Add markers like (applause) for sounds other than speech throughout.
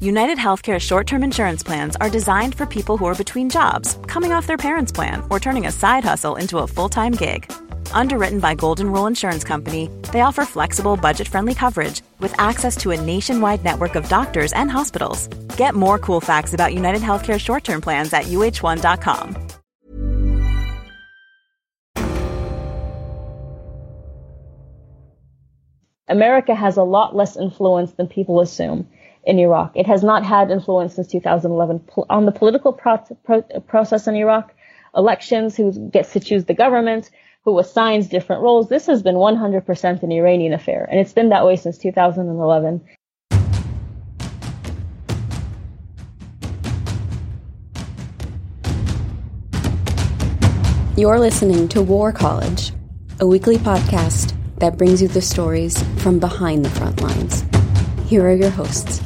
United Healthcare short term insurance plans are designed for people who are between jobs, coming off their parents' plan, or turning a side hustle into a full time gig. Underwritten by Golden Rule Insurance Company, they offer flexible, budget friendly coverage with access to a nationwide network of doctors and hospitals. Get more cool facts about United Healthcare short term plans at uh1.com. America has a lot less influence than people assume in Iraq. It has not had influence since 2011 on the political pro- pro- process in Iraq, elections, who gets to choose the government, who assigns different roles. This has been 100% an Iranian affair, and it's been that way since 2011. You're listening to War College, a weekly podcast that brings you the stories from behind the front lines. Here are your hosts.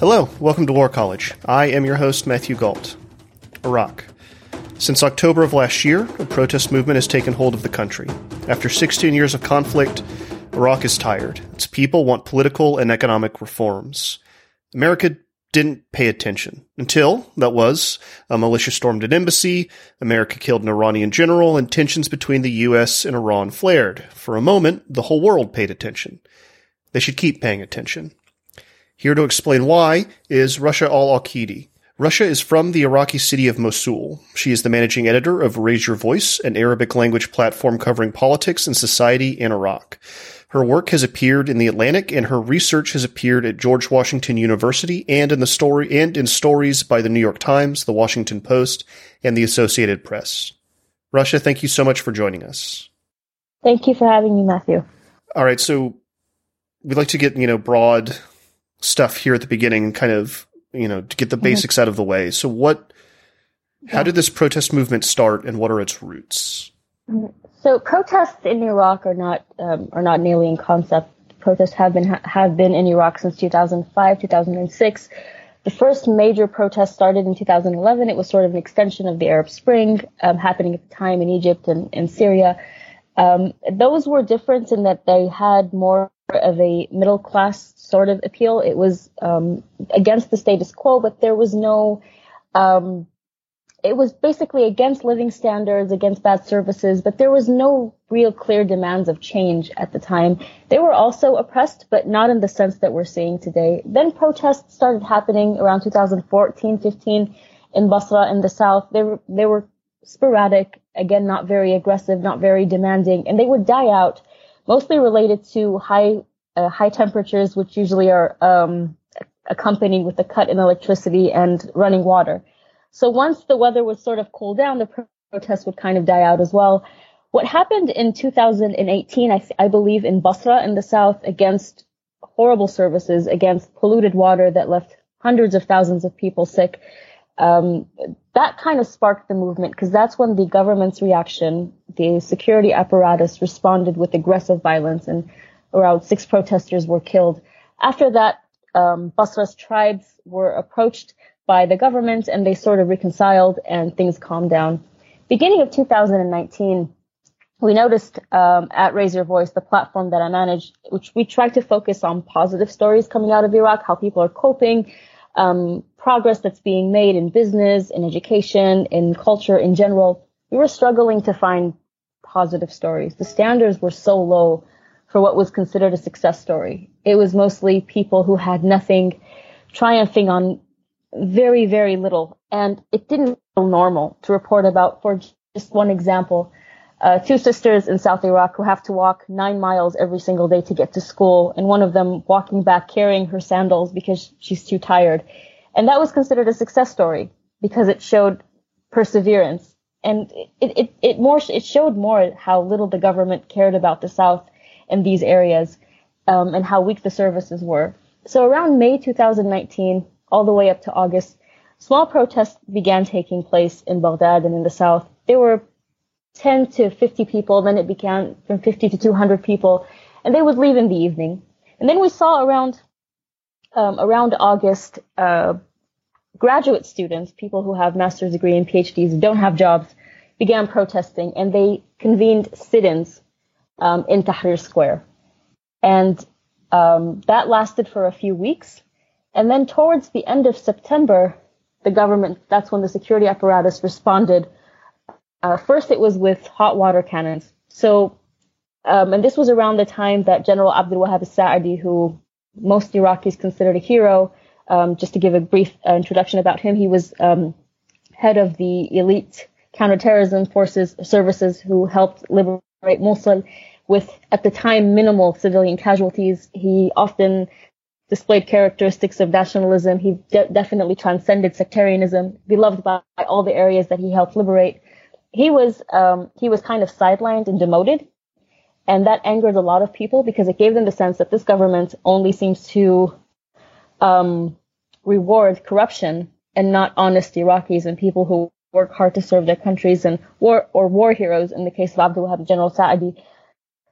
Hello, welcome to War College. I am your host, Matthew Gault. Iraq. Since October of last year, a protest movement has taken hold of the country. After 16 years of conflict, Iraq is tired. Its people want political and economic reforms. America didn't pay attention until, that was, a militia stormed an embassy, America killed an Iranian general, and tensions between the US and Iran flared. For a moment, the whole world paid attention. They should keep paying attention. Here to explain why is Rasha Al Aqeedi. Rasha is from the Iraqi city of Mosul. She is the managing editor of Raise Your Voice, an Arabic language platform covering politics and society in Iraq. Her work has appeared in The Atlantic and her research has appeared at George Washington University and in the story and in stories by the New York Times, the Washington Post, and the Associated Press. Rasha, thank you so much for joining us. Thank you for having me, Matthew. All right, so we'd like to get, you know, broad stuff here at the beginning and kind of, you know, to get the mm-hmm. basics out of the way. So what, yeah. how did this protest movement start and what are its roots? So protests in Iraq are not, um, are not an alien concept. Protests have been, have been in Iraq since 2005, 2006. The first major protest started in 2011. It was sort of an extension of the Arab Spring, um, happening at the time in Egypt and, and Syria. Um, those were different in that they had more of a middle class sort of appeal. It was um, against the status quo, but there was no. Um, it was basically against living standards, against bad services, but there was no real clear demands of change at the time. They were also oppressed, but not in the sense that we're seeing today. Then protests started happening around 2014, 15 in Basra in the south. They were, they were sporadic, again, not very aggressive, not very demanding, and they would die out mostly related to high uh, high temperatures, which usually are um, accompanied with a cut in electricity and running water. So once the weather was sort of cooled down, the protests would kind of die out as well. What happened in 2018, I, I believe, in Basra in the south against horrible services, against polluted water that left hundreds of thousands of people sick, um, that kind of sparked the movement because that's when the government's reaction, the security apparatus responded with aggressive violence and around six protesters were killed. After that, um, Basra's tribes were approached by the government and they sort of reconciled and things calmed down. Beginning of 2019, we noticed um, at Raise Your Voice, the platform that I manage, which we try to focus on positive stories coming out of Iraq, how people are coping, um, progress that's being made in business, in education, in culture in general. We were struggling to find positive stories. The standards were so low for what was considered a success story. It was mostly people who had nothing triumphing on very, very little. And it didn't feel normal to report about, for just one example, uh, two sisters in South Iraq who have to walk nine miles every single day to get to school, and one of them walking back carrying her sandals because she's too tired. And that was considered a success story because it showed perseverance. and it, it, it more it showed more how little the government cared about the South and these areas, um, and how weak the services were. So around May 2019, all the way up to August, small protests began taking place in Baghdad and in the South. They were 10 to 50 people, then it began from 50 to 200 people, and they would leave in the evening. And then we saw around um, around August, uh, graduate students, people who have master's degree and PhDs who don't have jobs, began protesting, and they convened sit-ins um, in Tahrir Square, and um, that lasted for a few weeks. And then towards the end of September, the government, that's when the security apparatus responded uh, first, it was with hot water cannons. So, um, and this was around the time that General Abdul Wahab Sa'adi, who most Iraqis considered a hero, um, just to give a brief uh, introduction about him, he was um, head of the elite counterterrorism forces services who helped liberate Mosul with, at the time, minimal civilian casualties. He often displayed characteristics of nationalism. He de- definitely transcended sectarianism, beloved by all the areas that he helped liberate he was um, he was kind of sidelined and demoted, and that angered a lot of people because it gave them the sense that this government only seems to um, reward corruption and not honest Iraqis and people who work hard to serve their countries and war or war heroes in the case of Abdul Wahab General Saadi.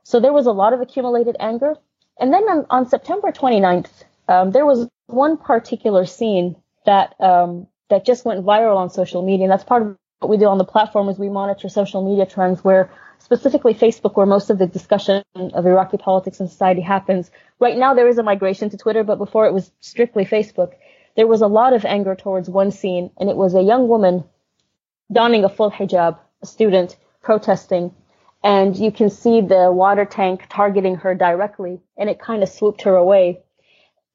So there was a lot of accumulated anger. And then on, on September 29th, um, there was one particular scene that um, that just went viral on social media, and that's part of what we do on the platform is we monitor social media trends where specifically Facebook, where most of the discussion of Iraqi politics and society happens. Right now, there is a migration to Twitter, but before it was strictly Facebook. There was a lot of anger towards one scene, and it was a young woman donning a full hijab, a student protesting, and you can see the water tank targeting her directly, and it kind of swooped her away.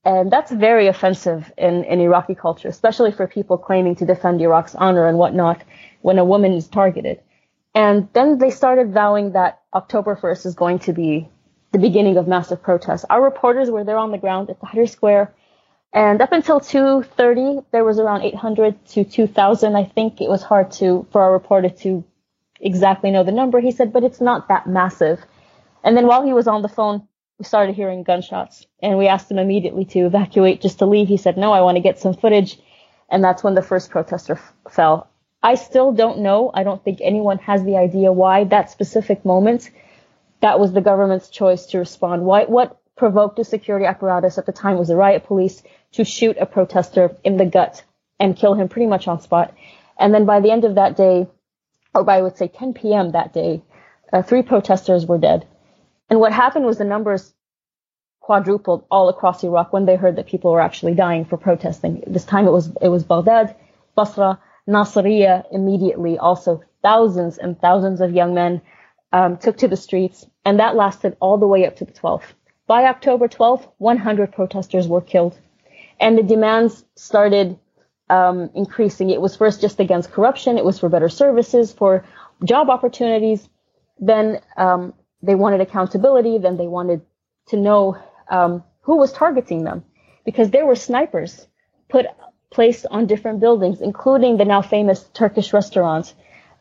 And that's very offensive in, in Iraqi culture, especially for people claiming to defend Iraq's honor and whatnot when a woman is targeted. And then they started vowing that October 1st is going to be the beginning of massive protests. Our reporters were there on the ground at Tahrir Square. And up until 2.30, there was around 800 to 2,000. I think it was hard to, for our reporter to exactly know the number. He said, but it's not that massive. And then while he was on the phone, we started hearing gunshots and we asked him immediately to evacuate just to leave. He said, no, I want to get some footage. And that's when the first protester f- fell. I still don't know. I don't think anyone has the idea why that specific moment that was the government's choice to respond. Why, what provoked the security apparatus at the time was the riot police to shoot a protester in the gut and kill him pretty much on spot. And then by the end of that day, or by I would say 10 p.m. that day, uh, three protesters were dead. And what happened was the numbers quadrupled all across Iraq when they heard that people were actually dying for protesting. This time it was it was Baghdad, Basra, Nasiriyah immediately also thousands and thousands of young men um, took to the streets, and that lasted all the way up to the 12th. By October 12th, 100 protesters were killed, and the demands started um, increasing. It was first just against corruption, it was for better services, for job opportunities. Then um, they wanted accountability. Then they wanted to know um, who was targeting them, because there were snipers put placed on different buildings, including the now famous Turkish restaurant,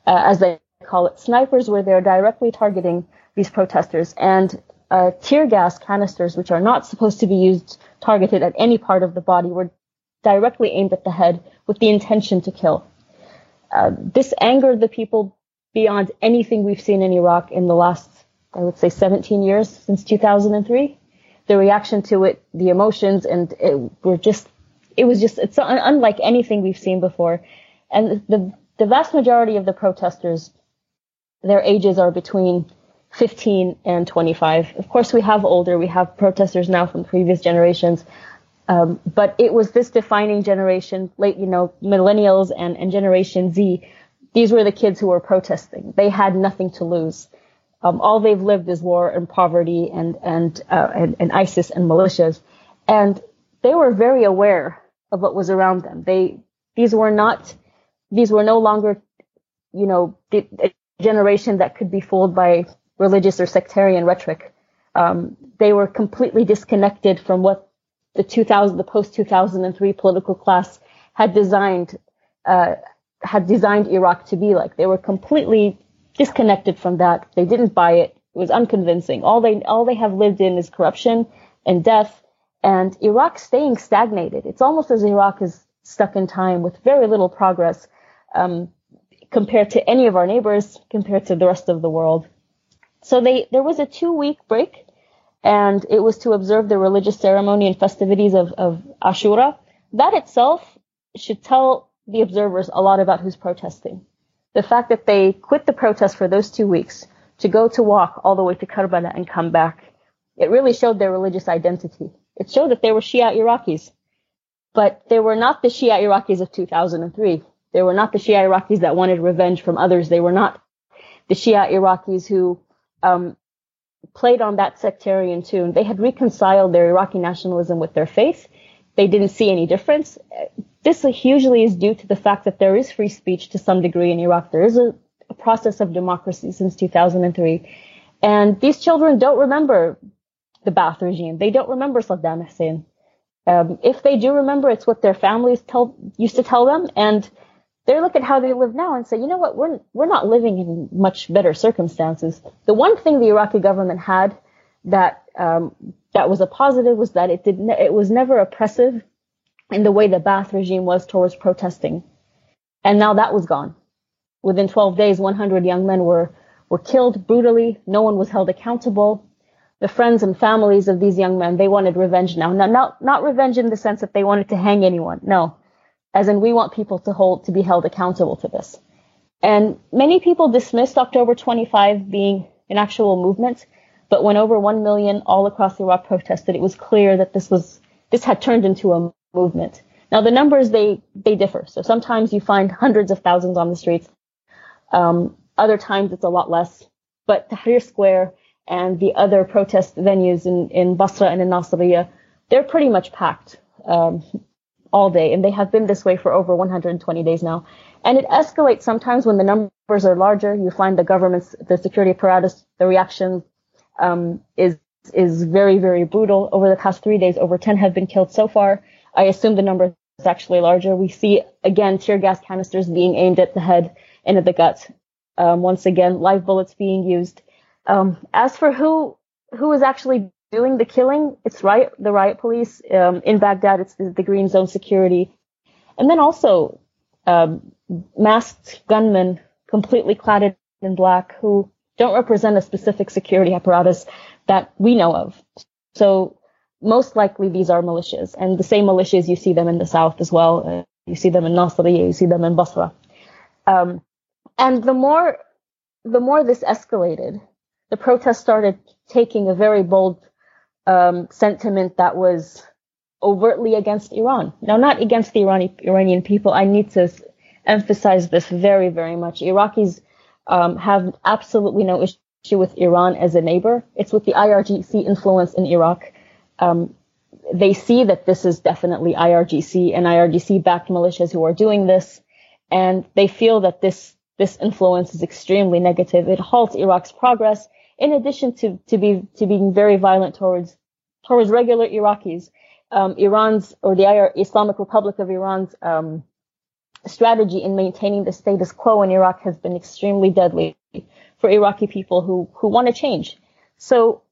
uh, as they call it. Snipers were there directly targeting these protesters, and uh, tear gas canisters, which are not supposed to be used targeted at any part of the body, were directly aimed at the head with the intention to kill. Uh, this angered the people beyond anything we've seen in Iraq in the last, I would say, 17 years since 2003. The reaction to it, the emotions, and it were just it was just it's unlike anything we've seen before. And the the vast majority of the protesters, their ages are between 15 and 25. Of course, we have older, we have protesters now from previous generations. Um, but it was this defining generation, late, you know, millennials and, and Generation Z. These were the kids who were protesting. They had nothing to lose. Um, all they've lived is war and poverty and and, uh, and and ISIS and militias, and they were very aware of what was around them. They, these were not, these were no longer, you know, the, a generation that could be fooled by religious or sectarian rhetoric. Um, they were completely disconnected from what the 2000, the post 2003 political class had designed, uh, had designed Iraq to be like. They were completely disconnected from that. They didn't buy it. It was unconvincing. All they all they have lived in is corruption and death, and Iraq staying stagnated. It's almost as Iraq is stuck in time with very little progress um, compared to any of our neighbors, compared to the rest of the world. So they there was a two week break, and it was to observe the religious ceremony and festivities of, of Ashura. That itself should tell the observers a lot about who's protesting. The fact that they quit the protest for those two weeks to go to walk all the way to Karbala and come back, it really showed their religious identity. It showed that they were Shia Iraqis. But they were not the Shia Iraqis of 2003. They were not the Shia Iraqis that wanted revenge from others. They were not the Shia Iraqis who um, played on that sectarian tune. They had reconciled their Iraqi nationalism with their faith. They didn't see any difference. This hugely is due to the fact that there is free speech to some degree in Iraq. There is a, a process of democracy since 2003. And these children don't remember the Ba'ath regime. They don't remember Saddam Hussein. Um, if they do remember, it's what their families tell, used to tell them. And they look at how they live now and say, you know what, we're, we're not living in much better circumstances. The one thing the Iraqi government had that, um, that was a positive was that it did, ne- it was never oppressive in the way the Ba'ath regime was towards protesting. And now that was gone. Within 12 days, 100 young men were, were killed brutally. No one was held accountable. The friends and families of these young men, they wanted revenge now. Now, not, not revenge in the sense that they wanted to hang anyone. No. As in, we want people to hold, to be held accountable to this. And many people dismissed October 25 being an actual movement, but when over 1 million all across Iraq protested, it was clear that this was, this had turned into a movement. Now the numbers they they differ. So sometimes you find hundreds of thousands on the streets. Um, other times it's a lot less. But Tahrir Square and the other protest venues in, in Basra and in Nasiriyah, they're pretty much packed um, all day, and they have been this way for over 120 days now. And it escalates sometimes when the numbers are larger. You find the government's, the security apparatus, the reaction um, is is very very brutal. Over the past three days, over 10 have been killed so far. I assume the number is actually larger. We see again tear gas canisters being aimed at the head and at the gut. Um, once again, live bullets being used. Um, as for who who is actually doing the killing, it's riot the riot police um, in Baghdad. It's the, the, Green Zone security, and then also um, masked gunmen, completely clad in black, who don't represent a specific security apparatus that we know of. So most likely these are militias, and the same militias you see them in the south as well. Uh, you see them in Nasiriyah, you see them in Basra. Um, and the more, the more this escalated, the protests started taking a very bold um, sentiment that was overtly against Iran. Now, not against the Irani, Iranian people. I need to emphasize this very, very much. Iraqis um, have absolutely no issue with Iran as a neighbor. It's with the IRGC influence in Iraq um, they see that this is definitely IRGC and IRGC backed militias who are doing this, and they feel that this this influence is extremely negative. It halts Iraq's progress, in addition to to be to being very violent towards towards regular Iraqis. Um, Iran's or the Islamic Republic of Iran's um, strategy in maintaining the status quo in Iraq has been extremely deadly for Iraqi people who who want to change. So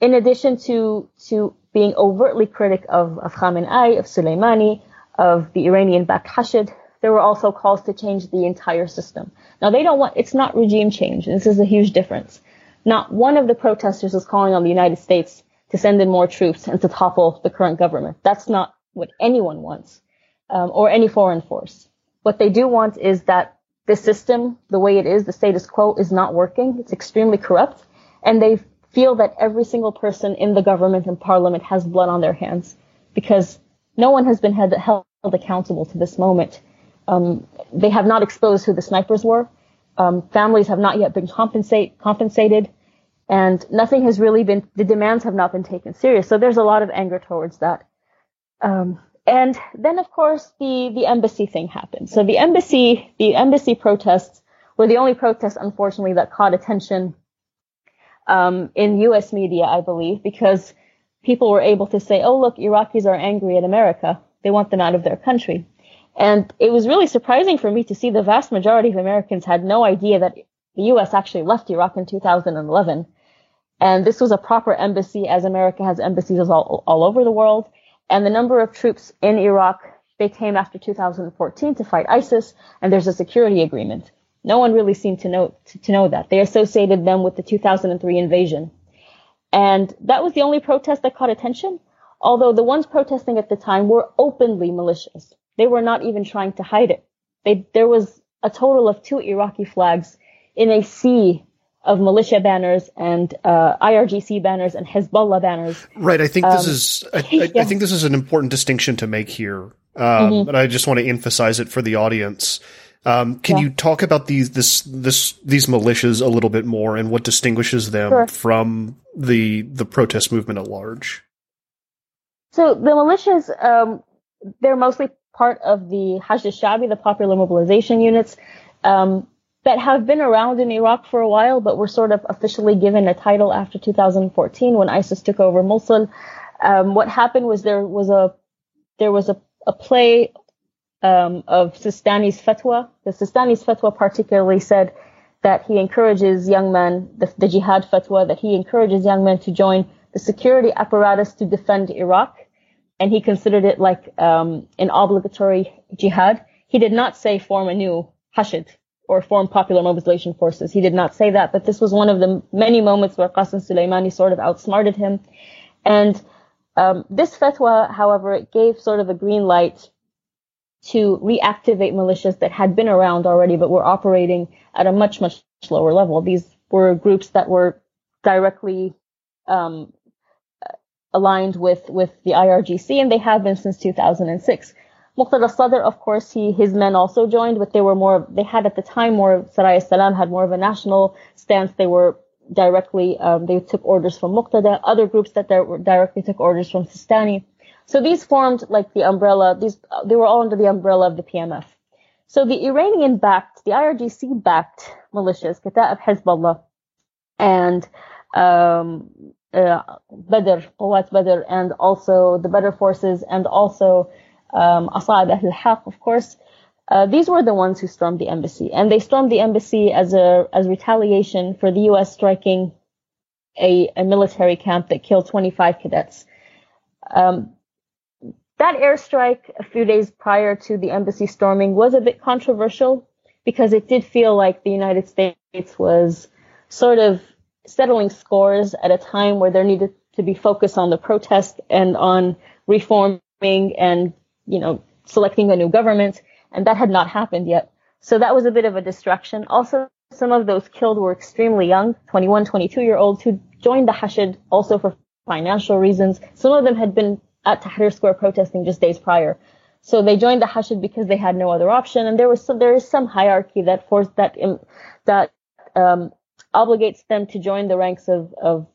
in addition to to being overtly critic of, of Khamenei, of Soleimani, of the Iranian-backed Hashid, there were also calls to change the entire system. Now they don't want, it's not regime change. This is a huge difference. Not one of the protesters is calling on the United States to send in more troops and to topple the current government. That's not what anyone wants, um, or any foreign force. What they do want is that the system, the way it is, the status quo is not working. It's extremely corrupt. And they feel that every single person in the government and parliament has blood on their hands because no one has been held, held accountable to this moment. Um, they have not exposed who the snipers were. Um, families have not yet been compensate, compensated, and nothing has really been. The demands have not been taken serious. So there's a lot of anger towards that. Um, and then, of course, the the embassy thing happened. So the embassy, the embassy protests were the only protests, unfortunately, that caught attention um, in U.S. media, I believe, because people were able to say, "Oh, look, Iraqis are angry at America. They want them out of their country." And it was really surprising for me to see the vast majority of Americans had no idea that the U.S. actually left Iraq in 2011. And this was a proper embassy as America has embassies all, all over the world. And the number of troops in Iraq, they came after 2014 to fight ISIS and there's a security agreement. No one really seemed to know, to, know that. They associated them with the 2003 invasion. And that was the only protest that caught attention. Although the ones protesting at the time were openly malicious. They were not even trying to hide it. They, there was a total of two Iraqi flags in a sea of militia banners and uh, IRGC banners and Hezbollah banners. Right. I think this um, is. I, I, yeah. I, think this is an important distinction to make here, um, mm-hmm. and I just want to emphasize it for the audience. Um, can yeah. you talk about these this this these militias a little bit more and what distinguishes them sure. from the the protest movement at large? So the militias, um, they're mostly part of the Hashd al-Sha'bi, the popular mobilization units. Um, that have been around in Iraq for a while, but were sort of officially given a title after 2014 when ISIS took over Mosul. Um, what happened was there was a there was a, a play um, of Sistani's fatwa. The Sistani's fatwa particularly said that he encourages young men, the, the jihad fatwa, that he encourages young men to join the security apparatus to defend Iraq, and he considered it like um, an obligatory jihad. He did not say form a new hashid, or form popular mobilization forces. He did not say that, but this was one of the many moments where Qasim Soleimani sort of outsmarted him. And um, this fatwa, however, it gave sort of a green light to reactivate militias that had been around already but were operating at a much, much lower level. These were groups that were directly um, aligned with, with the IRGC, and they have been since 2006. Muqtada Sadr, of course, he, his men also joined, but they were more, they had at the time more, Saraya Salam had more of a national stance. They were directly, um, they took orders from Muqtada. Other groups that directly took orders from Sistani. So these formed like the umbrella, these, they were all under the umbrella of the PMF. So the Iranian backed, the IRGC backed militias, Kata'ib Hezbollah, and, um, uh, Badr, Qawat Badr, and also the Badr forces, and also um, Asa'ib al-Haq, of course, uh, these were the ones who stormed the embassy, and they stormed the embassy as a as retaliation for the U.S. striking a, a military camp that killed 25 cadets. Um, that airstrike a few days prior to the embassy storming was a bit controversial because it did feel like the United States was sort of settling scores at a time where there needed to be focus on the protest and on reforming and you know, selecting a new government, and that had not happened yet. So that was a bit of a distraction. Also, some of those killed were extremely young, 21, 22 year olds who joined the Hashid also for financial reasons. Some of them had been at Tahrir Square protesting just days prior. So they joined the Hashid because they had no other option, and there was some, there is some hierarchy that forced that that um, obligates them to join the ranks of, of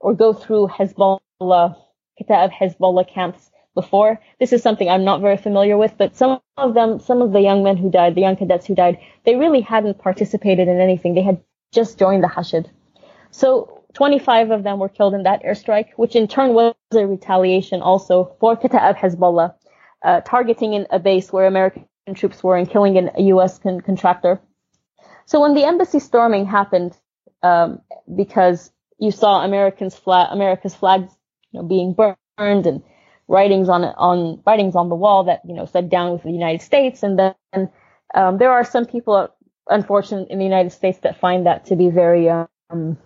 or go through Hezbollah, Kata'ib Hezbollah camps before. This is something I'm not very familiar with, but some of them, some of the young men who died, the young cadets who died, they really hadn't participated in anything. They had just joined the Hashid. So 25 of them were killed in that airstrike, which in turn was a retaliation also for Kata'ib Hezbollah, uh, targeting in a base where American troops were and killing an, a U.S. Con- contractor. So when the embassy storming happened, um, because you saw Americans flag, America's flags you know, being burned and writings on on writings on the wall that you know said down with the United States, and then um, there are some people, unfortunately, in the United States that find that to be very um,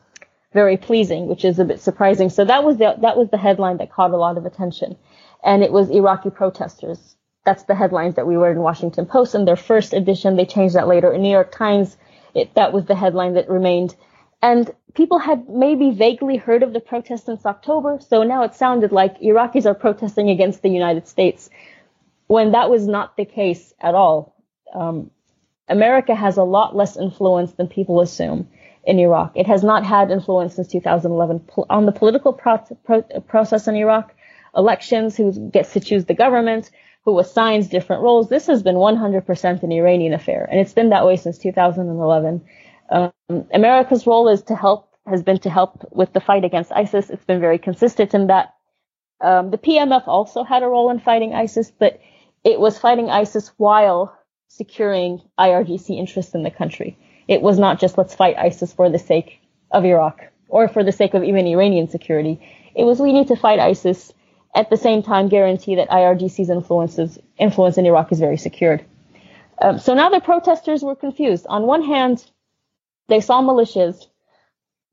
very pleasing, which is a bit surprising. So that was the that was the headline that caught a lot of attention, and it was Iraqi protesters. That's the headlines that we were in Washington Post in their first edition. They changed that later in New York Times. It, that was the headline that remained. And people had maybe vaguely heard of the protest since October, so now it sounded like Iraqis are protesting against the United States, when that was not the case at all. Um, America has a lot less influence than people assume in Iraq. It has not had influence since 2011 on the political pro- pro- process in Iraq, elections, who gets to choose the government, who assigns different roles. This has been 100% an Iranian affair, and it's been that way since 2011. Um, America's role is to help, has been to help with the fight against ISIS. It's been very consistent in that. Um, the PMF also had a role in fighting ISIS, but it was fighting ISIS while securing IRGC interests in the country. It was not just let's fight ISIS for the sake of Iraq or for the sake of even Iranian security. It was we need to fight ISIS at the same time guarantee that IRGC's influences, influence in Iraq is very secured. Um, so now the protesters were confused. On one hand, they saw militias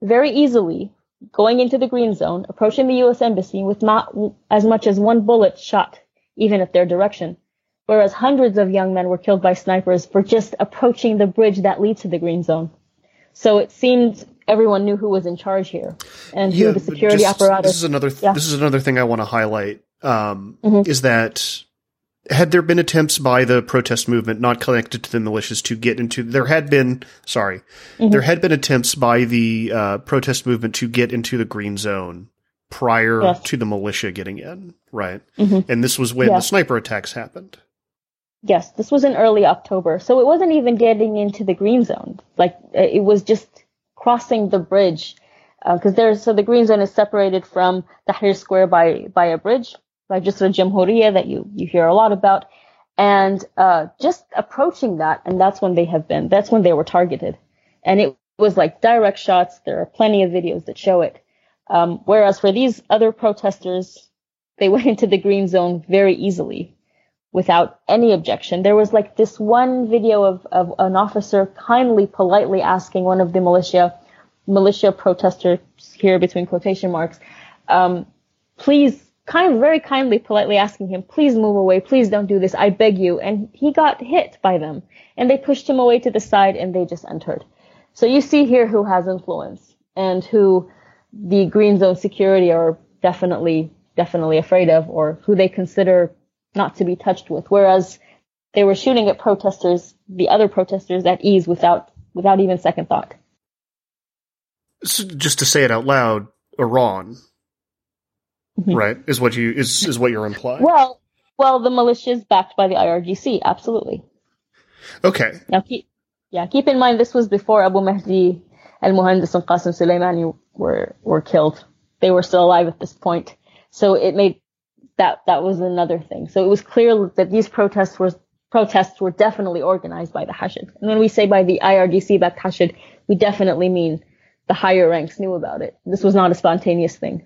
very easily going into the green zone, approaching the U.S. embassy with not as much as one bullet shot even at their direction, whereas hundreds of young men were killed by snipers for just approaching the bridge that leads to the green zone. So it seemed everyone knew who was in charge here and who the security just, apparatus. This is another. Th- yeah. This is another thing I want to highlight. Um, mm-hmm. Is that had there been attempts by the protest movement not connected to the militias to get into there had been sorry mm-hmm. there had been attempts by the uh, protest movement to get into the green zone prior yes. to the militia getting in right mm-hmm. and this was when the sniper attacks happened yes this was in early october so it wasn't even getting into the green zone like uh, it was just crossing the bridge because uh, there's so the green zone is separated from the Tahrir Square by by a bridge like just a Jamhuriya that you, you hear a lot about. And uh, just approaching that, and that's when they have been, that's when they were targeted. And it was like direct shots. There are plenty of videos that show it. Um, whereas for these other protesters, they (laughs) went into the green zone very easily without any objection. There was like this one video of, of an officer kindly, politely asking one of the militia, militia protesters here between quotation marks, um, please kind very kindly, politely asking him, please move away, please don't do this, I beg you. And he got hit by them. And they pushed him away to the side and they just entered. So you see here who has influence and who the green zone security are definitely, definitely afraid of or who they consider not to be touched with. Whereas they were shooting at protesters, the other protesters at ease without, without even second thought. So just to say it out loud, Iran mm-hmm. right? Is what you is is what you're implying. Well, well, the militia is backed by the IRGC, absolutely. Okay. Now, keep, yeah, keep in mind this was before Abu Mahdi Al Muhandis and Qasim Soleimani were were killed. They were still alive at this point, so it made that that was another thing. So it was clear that these protests were protests were definitely organized by the Hashid. And when we say by the IRGC backed Hashid, we definitely mean the higher ranks knew about it. This was not a spontaneous thing.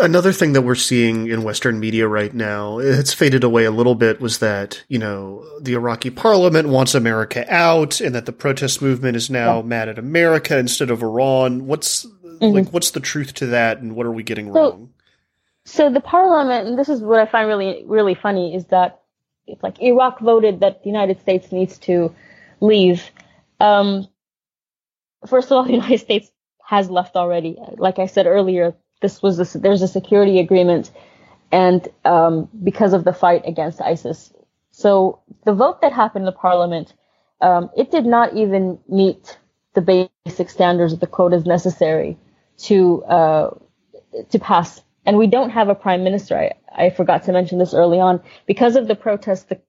Another thing that we're seeing in Western media right now, it's faded away a little bit, was that, you know, the Iraqi parliament wants America out and that the protest movement is now yeah. mad at America instead of Iran. What's mm-hmm. like what's the truth to that and what are we getting so, wrong? So the parliament, and this is what I find really, really funny, is that it's like Iraq voted that the United States needs to leave. Um, first of all, (laughs) the United States has left already. Like I said earlier, this was a, there's a security agreement, and um, because of the fight against ISIS. So the vote that happened in the parliament, um, it did not even meet the basic standards of the quotas necessary to uh, to pass. And we don't have a prime minister. I, I forgot to mention this early on. Because of the protests, the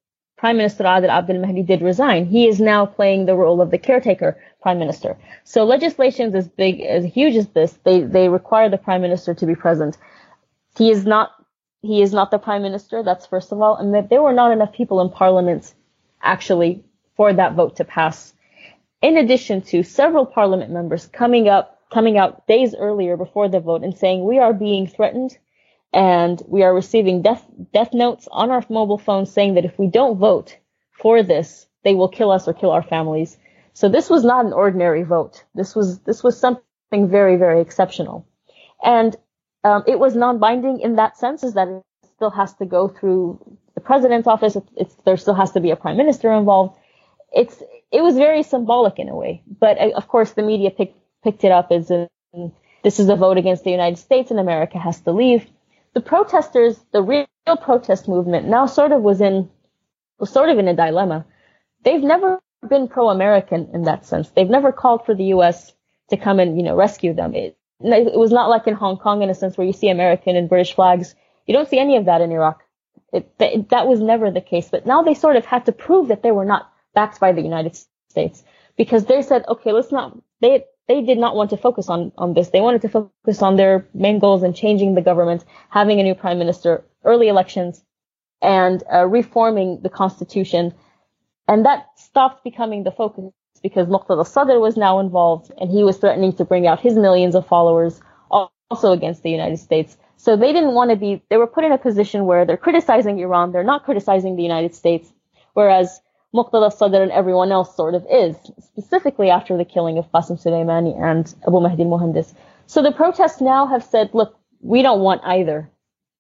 Prime Minister Adel Abdel Mahdi did resign. He is now playing the role of the caretaker prime minister. So legislations as big, as huge as this, they, they require the prime minister to be present. He is not, he is not the prime minister. That's first of all. And that there were not enough people in parliament actually for that vote to pass. In addition to several parliament members coming up, coming out days earlier before the vote and saying we are being threatened and we are receiving death death notes on our mobile phones saying that if we don't vote for this, they will kill us or kill our families. So this was not an ordinary vote. This was this was something very very exceptional, and um, it was non-binding in that sense, is that it still has to go through the president's office. There still has to be a prime minister involved. It's it was very symbolic in a way, but uh, of course the media picked picked it up as this is a vote against the United States and America has to leave. The protesters, the real protest movement, now sort of was in was sort of in a dilemma. They've never been pro-American in that sense. They've never called for the U.S. to come and you know rescue them. It, it was not like in Hong Kong in a sense where you see American and British flags. You don't see any of that in Iraq. It, it, that was never the case. But now they sort of had to prove that they were not backed by the United States because they said, okay, let's not. They they did not want to focus on on this. They wanted to focus on their main goals and changing the government, having a new prime minister, early elections, and uh, reforming the constitution. And that stopped becoming the focus because Muqtada Sadr was now involved and he was threatening to bring out his millions of followers also against the United States. So they didn't want to be, they were put in a position where they're criticizing Iran, they're not criticizing the United States, whereas Muqtada Sadr and everyone else sort of is, specifically after the killing of Qasim Soleimani and Abu Mahdi al-Muhandis. So the protests now have said, look, we don't want either.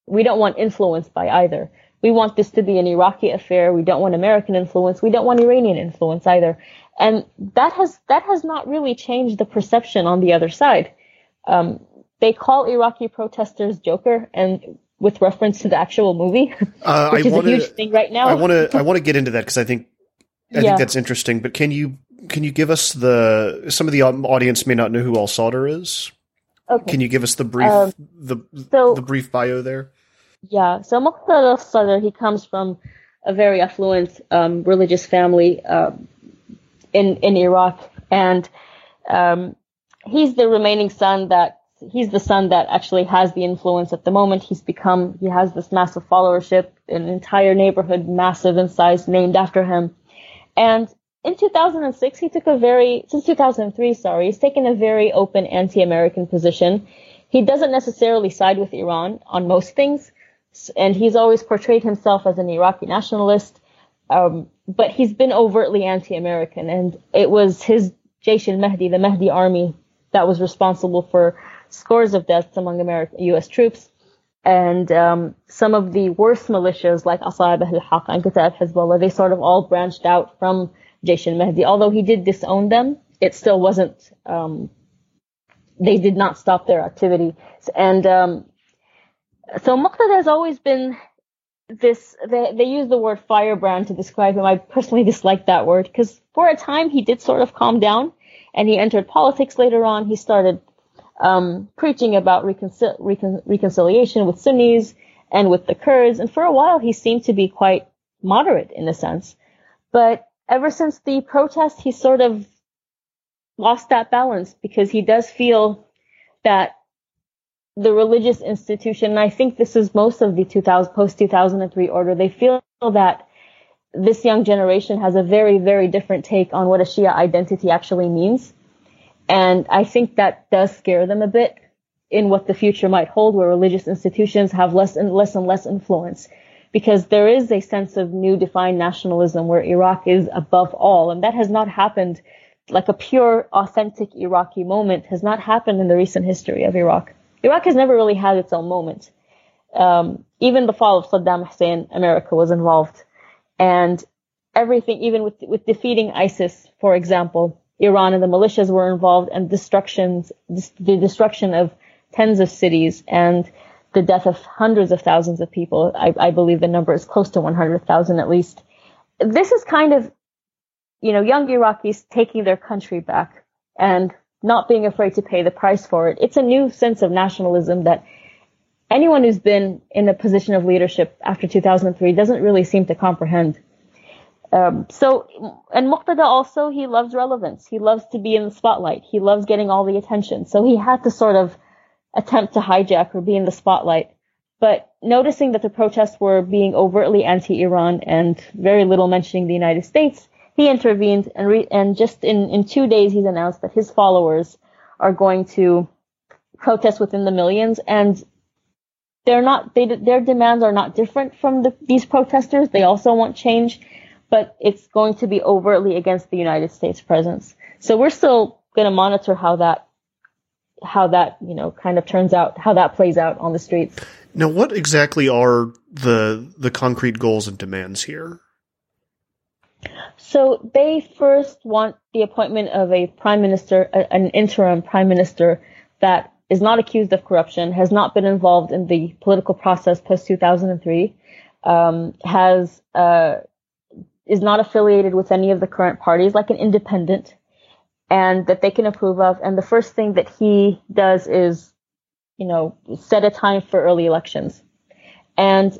We don't want influence by either. We want this to be an Iraqi affair. We don't want American influence. We don't want Iranian influence either. And that has that has not really changed the perception on the other side. Um, they call Iraqi protesters Joker, and with reference to the actual movie, (laughs) uh, which I is wanna, a huge thing right now. I want to I (laughs) want to get into that because I think I yeah. think that's interesting. But can you can you give us the some of the audience may not know who Al Sadr is? Okay. Can you give us the brief um, the so, the brief bio there? Yeah. So Muqtada Sadr, he comes from a very affluent um, religious family. Um, in in Iraq, and um, he's the remaining son that he's the son that actually has the influence at the moment. He's become he has this massive followership, an entire neighborhood massive in size named after him, and in 2006 he took a very since 2003 sorry he's taken a very open anti-American position. He doesn't necessarily side with Iran on most things, and he's always portrayed himself as an Iraqi nationalist. Um, but he's been overtly anti-American, and it was his Jaish al-Mahdi, the Mahdi army, that was responsible for scores of deaths among American U.S. troops. And um, some of the worst militias, like Asa'ib al-Haq and Kataib Hezbollah, they sort of all branched out from Jaish al-Mahdi. Although he did disown them, it still wasn't. Um, they did not stop their activity. And um, so Muqtada has always been this they they use the word firebrand to describe him. I personally dislike that word because for a time he did sort of calm down and he entered politics later on. He started um, preaching about reconcil- recon- reconciliation with Sunnis and with the Kurds, and for a while he seemed to be quite moderate in a sense. But ever since the protest, he sort of lost that balance because he does feel that the religious institution, and I think this is most of the 2000, post 2003 order, they feel that this young generation has a very, very different take on what a Shia identity actually means. And I think that does scare them a bit in what the future might hold, where religious institutions have less and less and less influence. Because there is a sense of new defined nationalism where Iraq is above all, and that has not happened like a pure, authentic Iraqi moment has not happened in the recent history of Iraq. Iraq has never really had its own moment. Um, even the fall of Saddam Hussein, America was involved, and everything, even with with defeating ISIS, for example, Iran and the militias were involved, and destructions, the destruction of tens of cities and the death of hundreds of thousands of people. I, I believe the number is close to 100,000 at least. This is kind of, you know, young Iraqis taking their country back and not being afraid to pay the price for it. It's a new sense of nationalism that anyone who's been in a position of leadership after 2003 doesn't really seem to comprehend. Um, so, and Muqtada also, he loves relevance. He loves to be in the spotlight. He loves getting all the attention. So he had to sort of attempt to hijack or be in the spotlight. But noticing that the protests were being overtly anti-Iran and very little mentioning the United States, he intervened and re- and just in, in two days he's announced that his followers are going to protest within the millions and they're not they, their demands are not different from the, these protesters they also want change but it's going to be overtly against the United States presence. So we're still going to monitor how that how that you know kind of turns out, how that plays out on the streets. Now, what exactly are the the concrete goals and demands here? So they first want the appointment of a prime minister, a, an interim prime minister that is not accused of corruption, has not been involved in the political process post 2003, um, has uh, is not affiliated with any of the current parties, like an independent, and that they can approve of. And the first thing that he does is, you know, set a time for early elections. And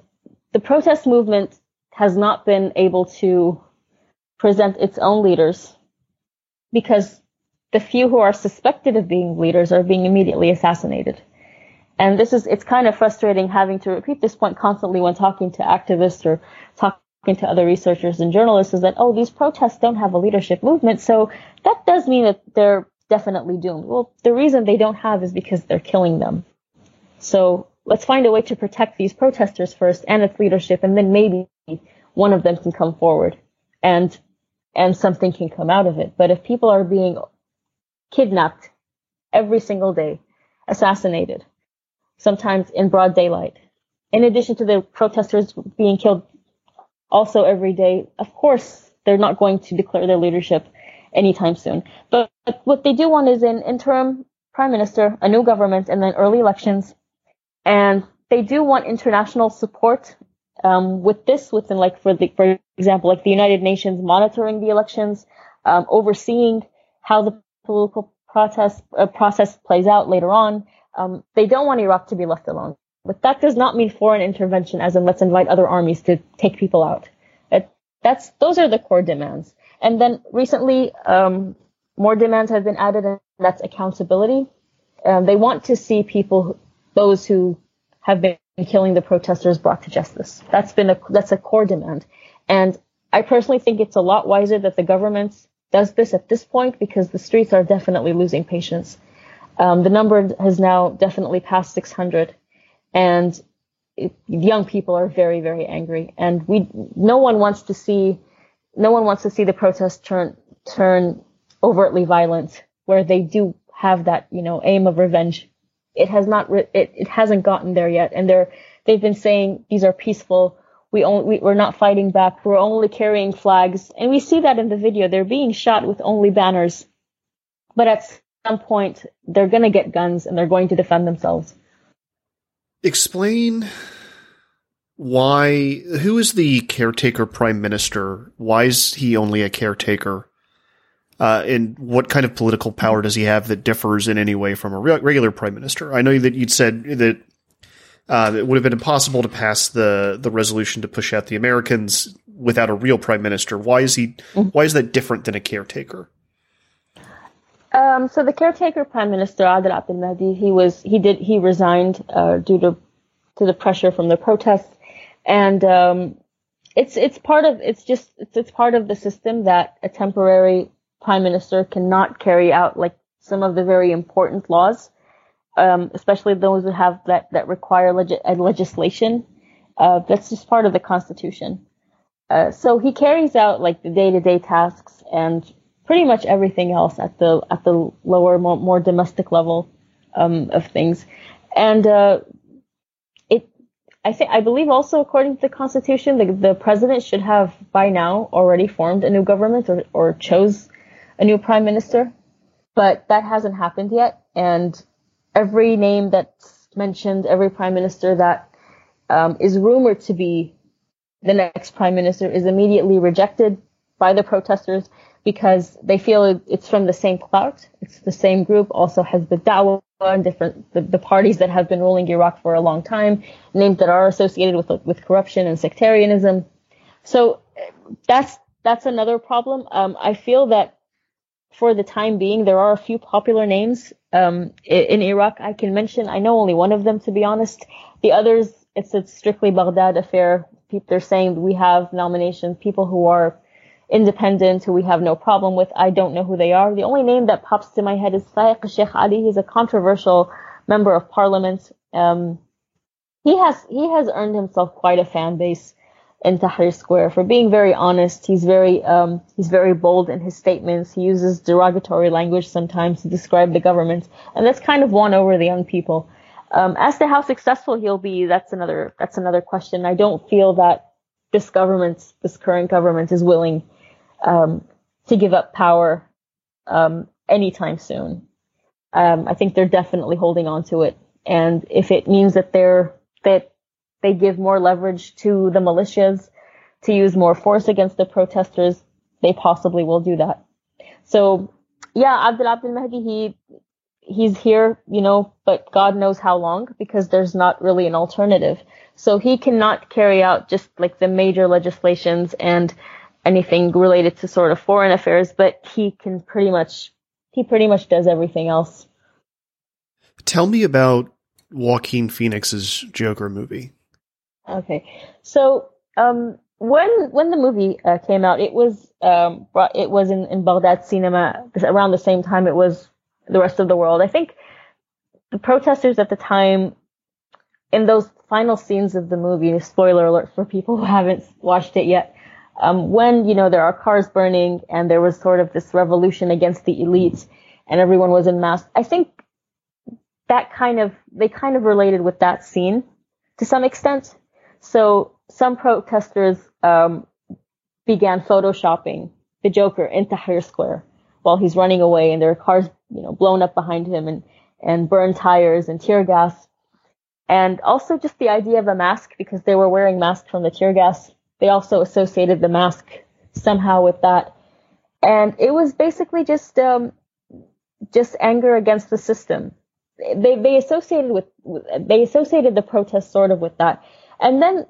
the protest movement has not been able to present its own leaders because the few who are suspected of being leaders are being immediately assassinated. And this is, it's kind of frustrating having to repeat this point constantly when talking to activists or talking to other researchers and journalists is that, oh, these protests don't have a leadership movement. So that does mean that they're definitely doomed. Well, the reason they don't have is because they're killing them. So let's find a way to protect these protesters first and its leadership, and then maybe one of them can come forward. And and something can come out of it. But if people are being kidnapped every single day, assassinated, sometimes in broad daylight, in addition to the protesters being killed also every day, of course, they're not going to declare their leadership anytime soon. But what they do want is an interim prime minister, a new government, and then early elections. And they do want international support um, with this, within like for the for example, like the United Nations monitoring the elections, um, overseeing how the political process uh, process plays out later on. Um, they don't want Iraq to be left alone, but that does not mean foreign intervention, as in let's invite other armies to take people out. It, that's those are the core demands. And then recently, um, more demands have been added, and that's accountability. Um, they want to see people, those who have been killing the protesters brought to justice. That's been a that's a core demand, and I personally think it's a lot wiser that the government does this at this point because the streets are definitely losing patience. Um, the number has now definitely passed 600, and it, young people are very very angry, and we no one wants to see no one wants to see the protests turn turn overtly violent where they do have that you know aim of revenge. It has not re- it, it hasn't gotten there yet. And they're they've been saying these are peaceful. We only we, we're not fighting back. We're only carrying flags. And we see that in the video. They're being shot with only banners. But at some point they're going to get guns and they're going to defend themselves explain why who is the caretaker prime minister why is he only a caretaker uh, and what kind of political power does he have that differs in any way from a re- regular prime minister? I know that you'd said that uh, it would have been impossible to pass the the resolution to push out the Americans without a real prime minister. Why is he? Why is that different than a caretaker? Um, so the caretaker prime minister Adel Abdel Mahdi, he was he did he resigned uh, due to to the pressure from the protests, and um, it's it's part of it's just it's, it's part of the system that a temporary prime minister cannot carry out like some of the very important laws, um, especially those that have that that require leg- legislation. Uh, that's just part of the constitution. Uh, so he carries out like the day-to-day tasks and pretty much everything else at the at the lower, more, more domestic level um, of things. And uh, it, I think, I believe also according to the constitution, the, the president should have by now already formed a new government or, or chose a new prime minister, but that hasn't happened yet. And every name that's mentioned, every prime minister that um, is rumored to be the next prime minister is immediately rejected by the protesters because they feel it's from the same clout. It's the same group, also has the Dawah and different the, the, parties that have been ruling Iraq for a long time, names that are associated with with corruption and sectarianism. So that's that's another problem. Um, I feel that for the time being, there are a few popular names um, in Iraq. I can mention. I know only one of them, to be honest. The others, it's a strictly Baghdad affair. They're saying we have nominations, people who are independent, who we have no problem with. I don't know who they are. The only name that pops to my head is Faiq Sheikh Ali. He's a controversial member of parliament. Um, he has he has earned himself quite a fan base in Tahrir Square for being very honest. He's very um, he's very bold in his statements. He uses derogatory language sometimes to describe the government, and that's kind of won over the young people. Um, as to how successful he'll be, that's another that's another question. I don't feel that this government, this current government, is willing um, to give up power um, anytime soon. Um, I think they're definitely holding on to it, and if it means that they're that they give more leverage to the militias to use more force against the protesters, they possibly will do that. So, yeah, Adel Abdul Mahdi, he he's here, you know, but God knows how long because there's not really an alternative. So he cannot carry out just like the major legislations and anything related to sort of foreign affairs, but he can pretty much he pretty much does everything else. Tell me about Joaquin Phoenix's Joker movie. Okay, so um, when when the movie uh, came out, it was um, it was in, in Baghdad cinema around the same time it was the rest of the world. I think the protesters at the time, in those final scenes of the movie, spoiler alert for people who haven't watched it yet, um, when you know there are cars burning and there was sort of this revolution against the elite and everyone was in masks. I think that kind of they kind of related with that scene to some extent so some protesters um, began photoshopping the Joker in Tahrir Square while he's running away, and there are cars, you know, blown up behind him, and and burned tires and tear gas, and also just the idea of a mask because they were wearing masks from the tear gas. They also associated the mask somehow with that, and it was basically just um, just anger against the system. They they associated with they associated the protest sort of with that and then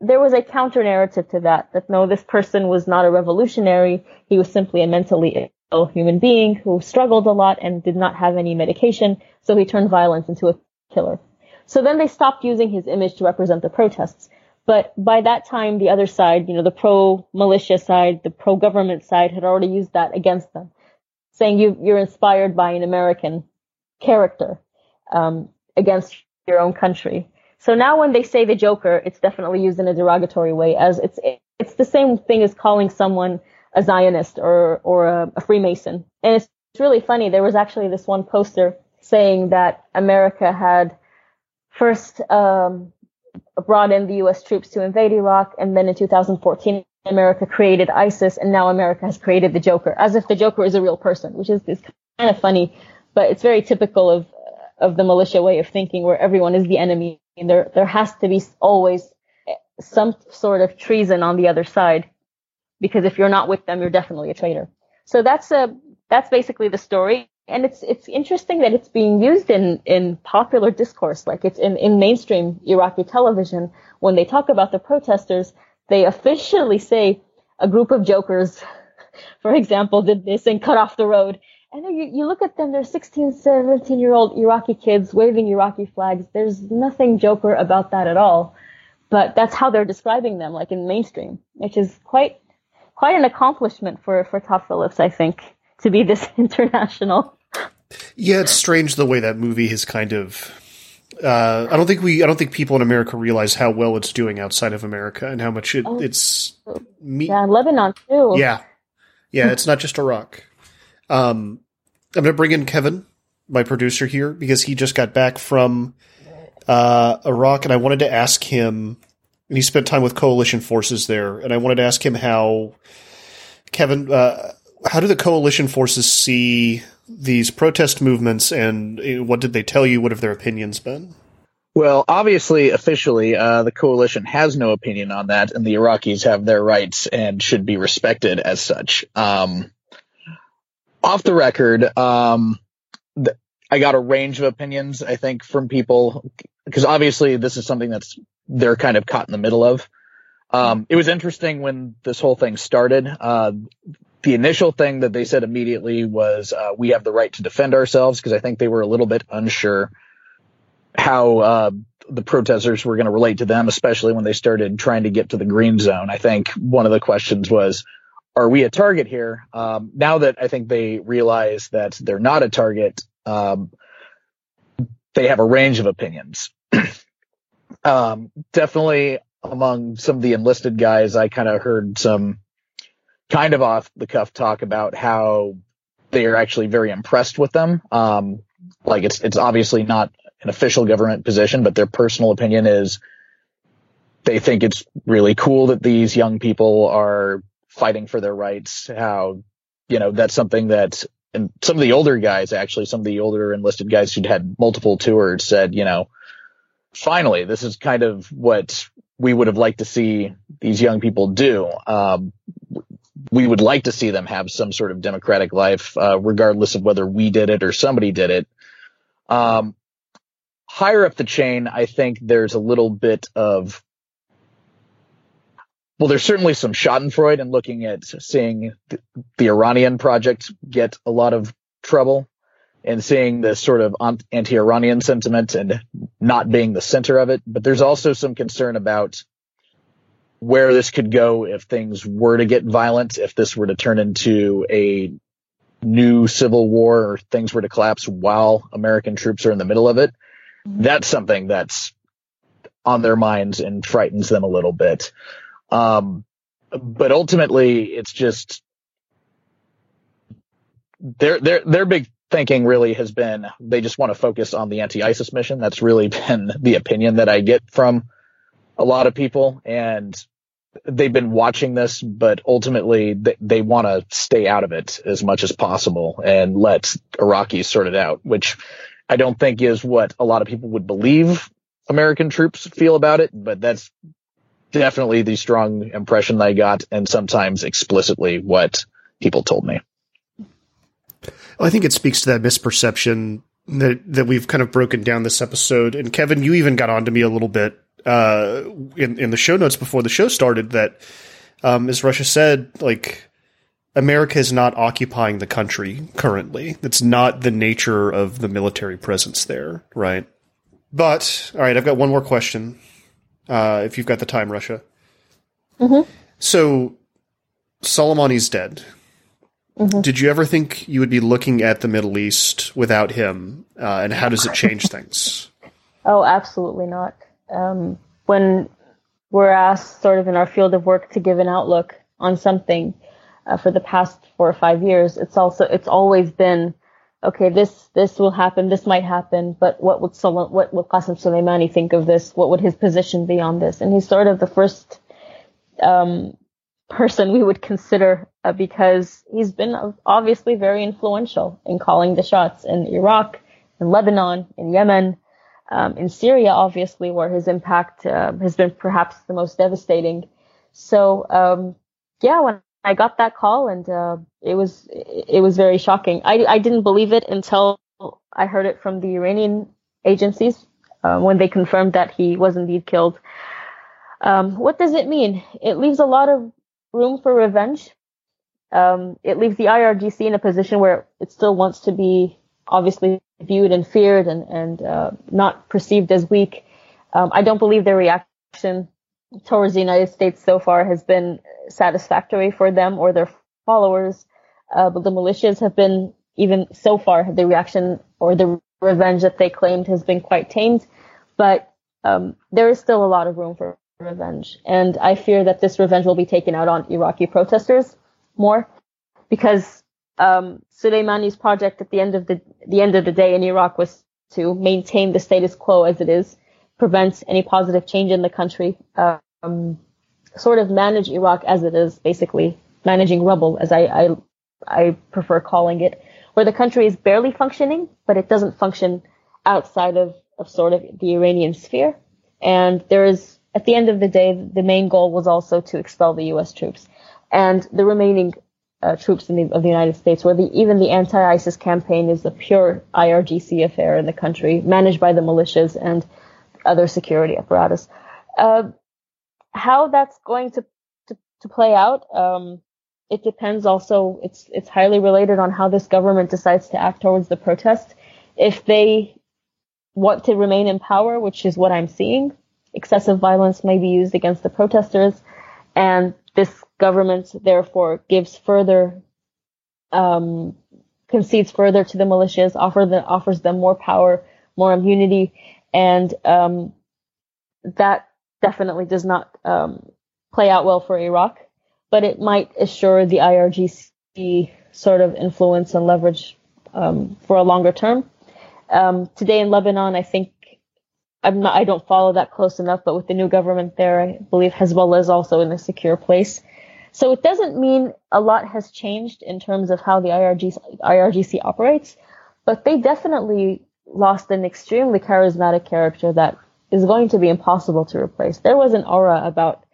there was a counter narrative to that, that no, this person was not a revolutionary. He was simply a mentally ill human being who struggled a lot and did not have any medication. So he turned violence into a killer. So then they stopped using his image to represent the protests. But by that time, the other side, you know, the pro militia side, the pro government side had already used that against them, saying you, you're inspired by an American character um, against your own country. So now when they say the Joker, it's definitely used in a derogatory way as it's, it's the same thing as calling someone a Zionist or, or a, a Freemason. And it's really funny. There was actually this one poster saying that America had first, um, brought in the U.S. troops to invade Iraq, and then in 2014, America created ISIS, and now America has created the Joker, as if the Joker is a real person, which is, is kind of funny, but it's very typical of of the militia way of thinking, where everyone is the enemy and there there has to be always eh, some sort of treason on the other side because if you're not with them you're definitely a traitor so that's a that's basically the story and it's it's interesting that it's being used in in popular discourse like it's in in mainstream iraqi television when they talk about the protesters they officially say a group of jokers (laughs) for example did this and cut off the road and you, you look at them, they're 16, 17 year old Iraqi kids waving Iraqi flags. There's nothing Joker about that at all. But that's how they're describing them, like in mainstream, which is quite, quite an accomplishment for, for Todd Phillips, I think, to be this (laughs) international. Yeah, it's strange the way that movie has kind of. Uh, I don't think we. I don't think people in America realize how well it's doing outside of America and how much it, oh, it's. Me- yeah, Lebanon too. Yeah, yeah. It's not just Iraq. Um, I'm going to bring in Kevin, my producer here, because he just got back from uh, Iraq, and I wanted to ask him. And he spent time with coalition forces there, and I wanted to ask him how, Kevin, uh, how do the coalition forces see these protest movements, and uh, what did they tell you? What have their opinions been? Well, obviously, officially, uh, the coalition has no opinion on that, and the Iraqis have their rights and should be respected as such. Um, off the record, um, th- I got a range of opinions, I think, from people because obviously this is something that's they're kind of caught in the middle of. Um, it was interesting when this whole thing started. Uh, the initial thing that they said immediately was, uh, we have the right to defend ourselves because I think they were a little bit unsure how, uh, the protesters were going to relate to them, especially when they started trying to get to the green zone. I think one of the questions was, are we a target here? Um, now that I think they realize that they're not a target, um, they have a range of opinions. (clears throat) um, definitely among some of the enlisted guys, I kind of heard some kind of off the cuff talk about how they are actually very impressed with them. Um, like it's it's obviously not an official government position, but their personal opinion is they think it's really cool that these young people are fighting for their rights. How you know that's something that and some of the older guys actually, some of the older enlisted guys who'd had multiple tours said, you know, finally, this is kind of what we would have liked to see these young people do. Um, we would like to see them have some sort of democratic life, uh, regardless of whether we did it or somebody did it. Um, higher up the chain, I think there's a little bit of well, there's certainly some Schadenfreude in looking at seeing the, the Iranian project get a lot of trouble and seeing the sort of anti-Iranian sentiment and not being the center of it. But there's also some concern about where this could go if things were to get violent, if this were to turn into a new civil war or things were to collapse while American troops are in the middle of it. Mm-hmm. That's something that's on their minds and frightens them a little bit. Um, but ultimately it's just their, their, their big thinking really has been they just want to focus on the anti-ISIS mission. That's really (laughs) been the opinion that I get from a lot of people. And they've been watching this, but ultimately they, they want to stay out of it as much as possible and let Iraqis sort it out, which I don't think is what a lot of people would believe American troops feel about it, but that's definitely the strong impression I got and sometimes explicitly what people told me. I think it speaks to that misperception that that we've kind of broken down this episode. And Kevin, you even got onto me a little bit uh, in in the show notes before the show started that, um, as Rasha said, like America is not occupying the country currently. That's not the nature of the military presence there, right? But all right, I've got one more question. Uh, if you've got the time, Rasha. Mm-hmm. So Soleimani's dead. Mm-hmm. Did you ever think you would be looking at the Middle East without him? Uh, and how does it change (laughs) things? Oh, absolutely not um, when we're asked sort of in our field of work to give an outlook on something uh, for the past four or five years, it's also it's always been okay. This this will happen. This might happen. But what would someone what would Qasem Soleimani think of this? What would his position be on this? And he's sort of the first um, person we would consider uh, because he's been obviously very influential in calling the shots in Iraq, in Lebanon, in Yemen um, in Syria, obviously, where his impact uh, has been perhaps the most devastating. So, um, yeah, when I got that call, and uh, it was it was very shocking. I I didn't believe it until I heard it from the Iranian agencies uh, when they confirmed that he was indeed killed. Um, what does it mean? It leaves a lot of room for revenge. Um, it leaves the IRGC in a position where it still wants to be obviously viewed and feared and, and uh, not perceived as weak. Um, I don't believe their reaction towards the United States so far has been satisfactory for them or their followers. Uh, but the militias have been, even so far, the reaction or the revenge that they claimed has been quite tamed. But um, there is still a lot of room for revenge. And I fear that this revenge will be taken out on Iraqi protesters more because um, Soleimani's project at the end of the the end of the day in Iraq was to maintain the status quo as it is, prevent any positive change in the country, um, sort of manage Iraq as it is, basically managing rubble, as I, I I prefer calling it, where the country is barely functioning, but it doesn't function outside of, of sort of the Iranian sphere. And there is, at the end of the day, the main goal was also to expel the U.S. troops. And the remaining uh, troops the, of the United States, where the, even the anti-ISIS campaign is a pure IRGC affair in the country, managed by the militias and other security apparatus. Uh, how that's going to, to, to play out, um, it depends also, it's, it's highly related on how this government decides to act towards the protest. If they want to remain in power, which is what I'm seeing, excessive violence may be used against the protesters, and this government therefore gives further, um, concedes further to the militias, offer the, offers them more power, more immunity, and um, that definitely does not um, play out well for Iraq, but it might assure the IRGC sort of influence and leverage um, for a longer term. Um, today in Lebanon, I think I'm not, I don't follow that close enough, but with the new government there, I believe Hezbollah is also in a secure place. So it doesn't mean a lot has changed in terms of how the IRGC, IRGC operates, but they definitely lost an extremely charismatic character that is going to be impossible to replace. There was an aura about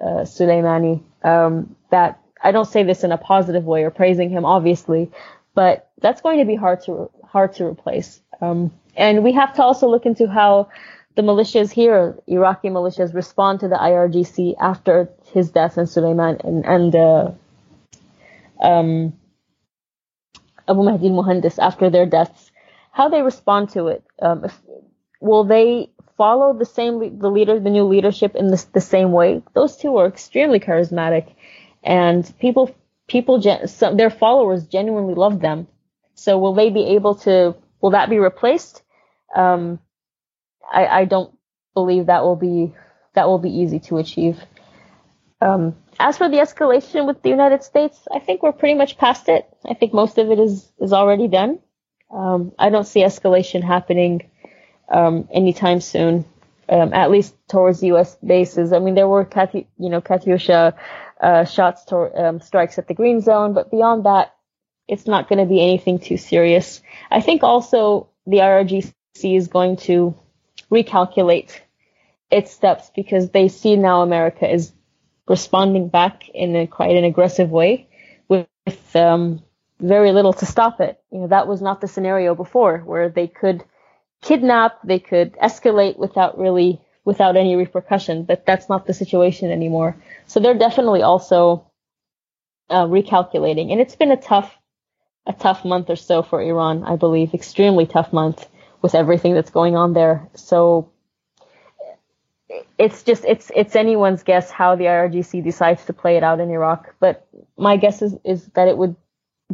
uh, Soleimani um, that I don't say this in a positive way or praising him, obviously, but that's going to be hard to hard to replace. Um, and we have to also look into how the militias here, Iraqi militias, respond to the IRGC after his death and Suleiman and, and uh, um, Abu Mahdi al-Muhandis after their deaths, how they respond to it. Um, if, will they follow the same the leader, the new leadership in the, the same way? Those two are extremely charismatic, and people people some, their followers genuinely love them. So will they be able to? Will that be replaced? Um, I, I don't believe that will be that will be easy to achieve. Um, as for the escalation with the United States, I think we're pretty much past it. I think most of it is is already done. Um, I don't see escalation happening um, anytime soon, um, at least towards U.S. bases. I mean, there were you know Katyusha uh, shots to, um, strikes at the green zone, but beyond that, it's not going to be anything too serious. I think also the IRGC is going to recalculate its steps because they see now America is responding back in a quite an aggressive way with, um, very little to stop it. You know, that was not the scenario before where they could kidnap, they could escalate without really, without any repercussion, but that's not the situation anymore. So they're definitely also uh, recalculating. And it's been a tough, a tough month or so for Iran, I believe, extremely tough month with everything that's going on there. So it's just it's it's anyone's guess how the IRGC decides to play it out in Iraq. But my guess is is that it would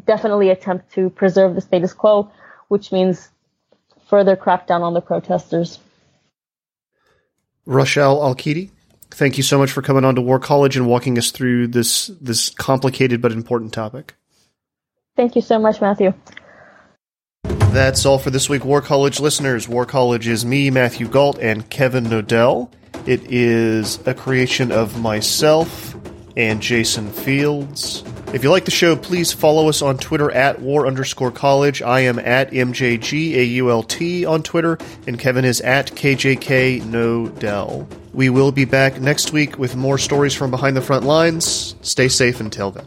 definitely attempt to preserve the status quo, which means further crackdown on the protesters. Rasha Al Aqeedi, thank you so much for coming on to War College and walking us through this this complicated but important topic. Thank you so much, Matthew. That's all for this week, War College listeners. War College is me, Matthew Gault, and Kevin Knodell. It is a creation of myself and Jason Fields. If you like the show, please follow us on Twitter at war underscore college. I am at MJGAULT on Twitter, and Kevin is at KJK Knodell. We will be back next week with more stories from behind the front lines. Stay safe until then.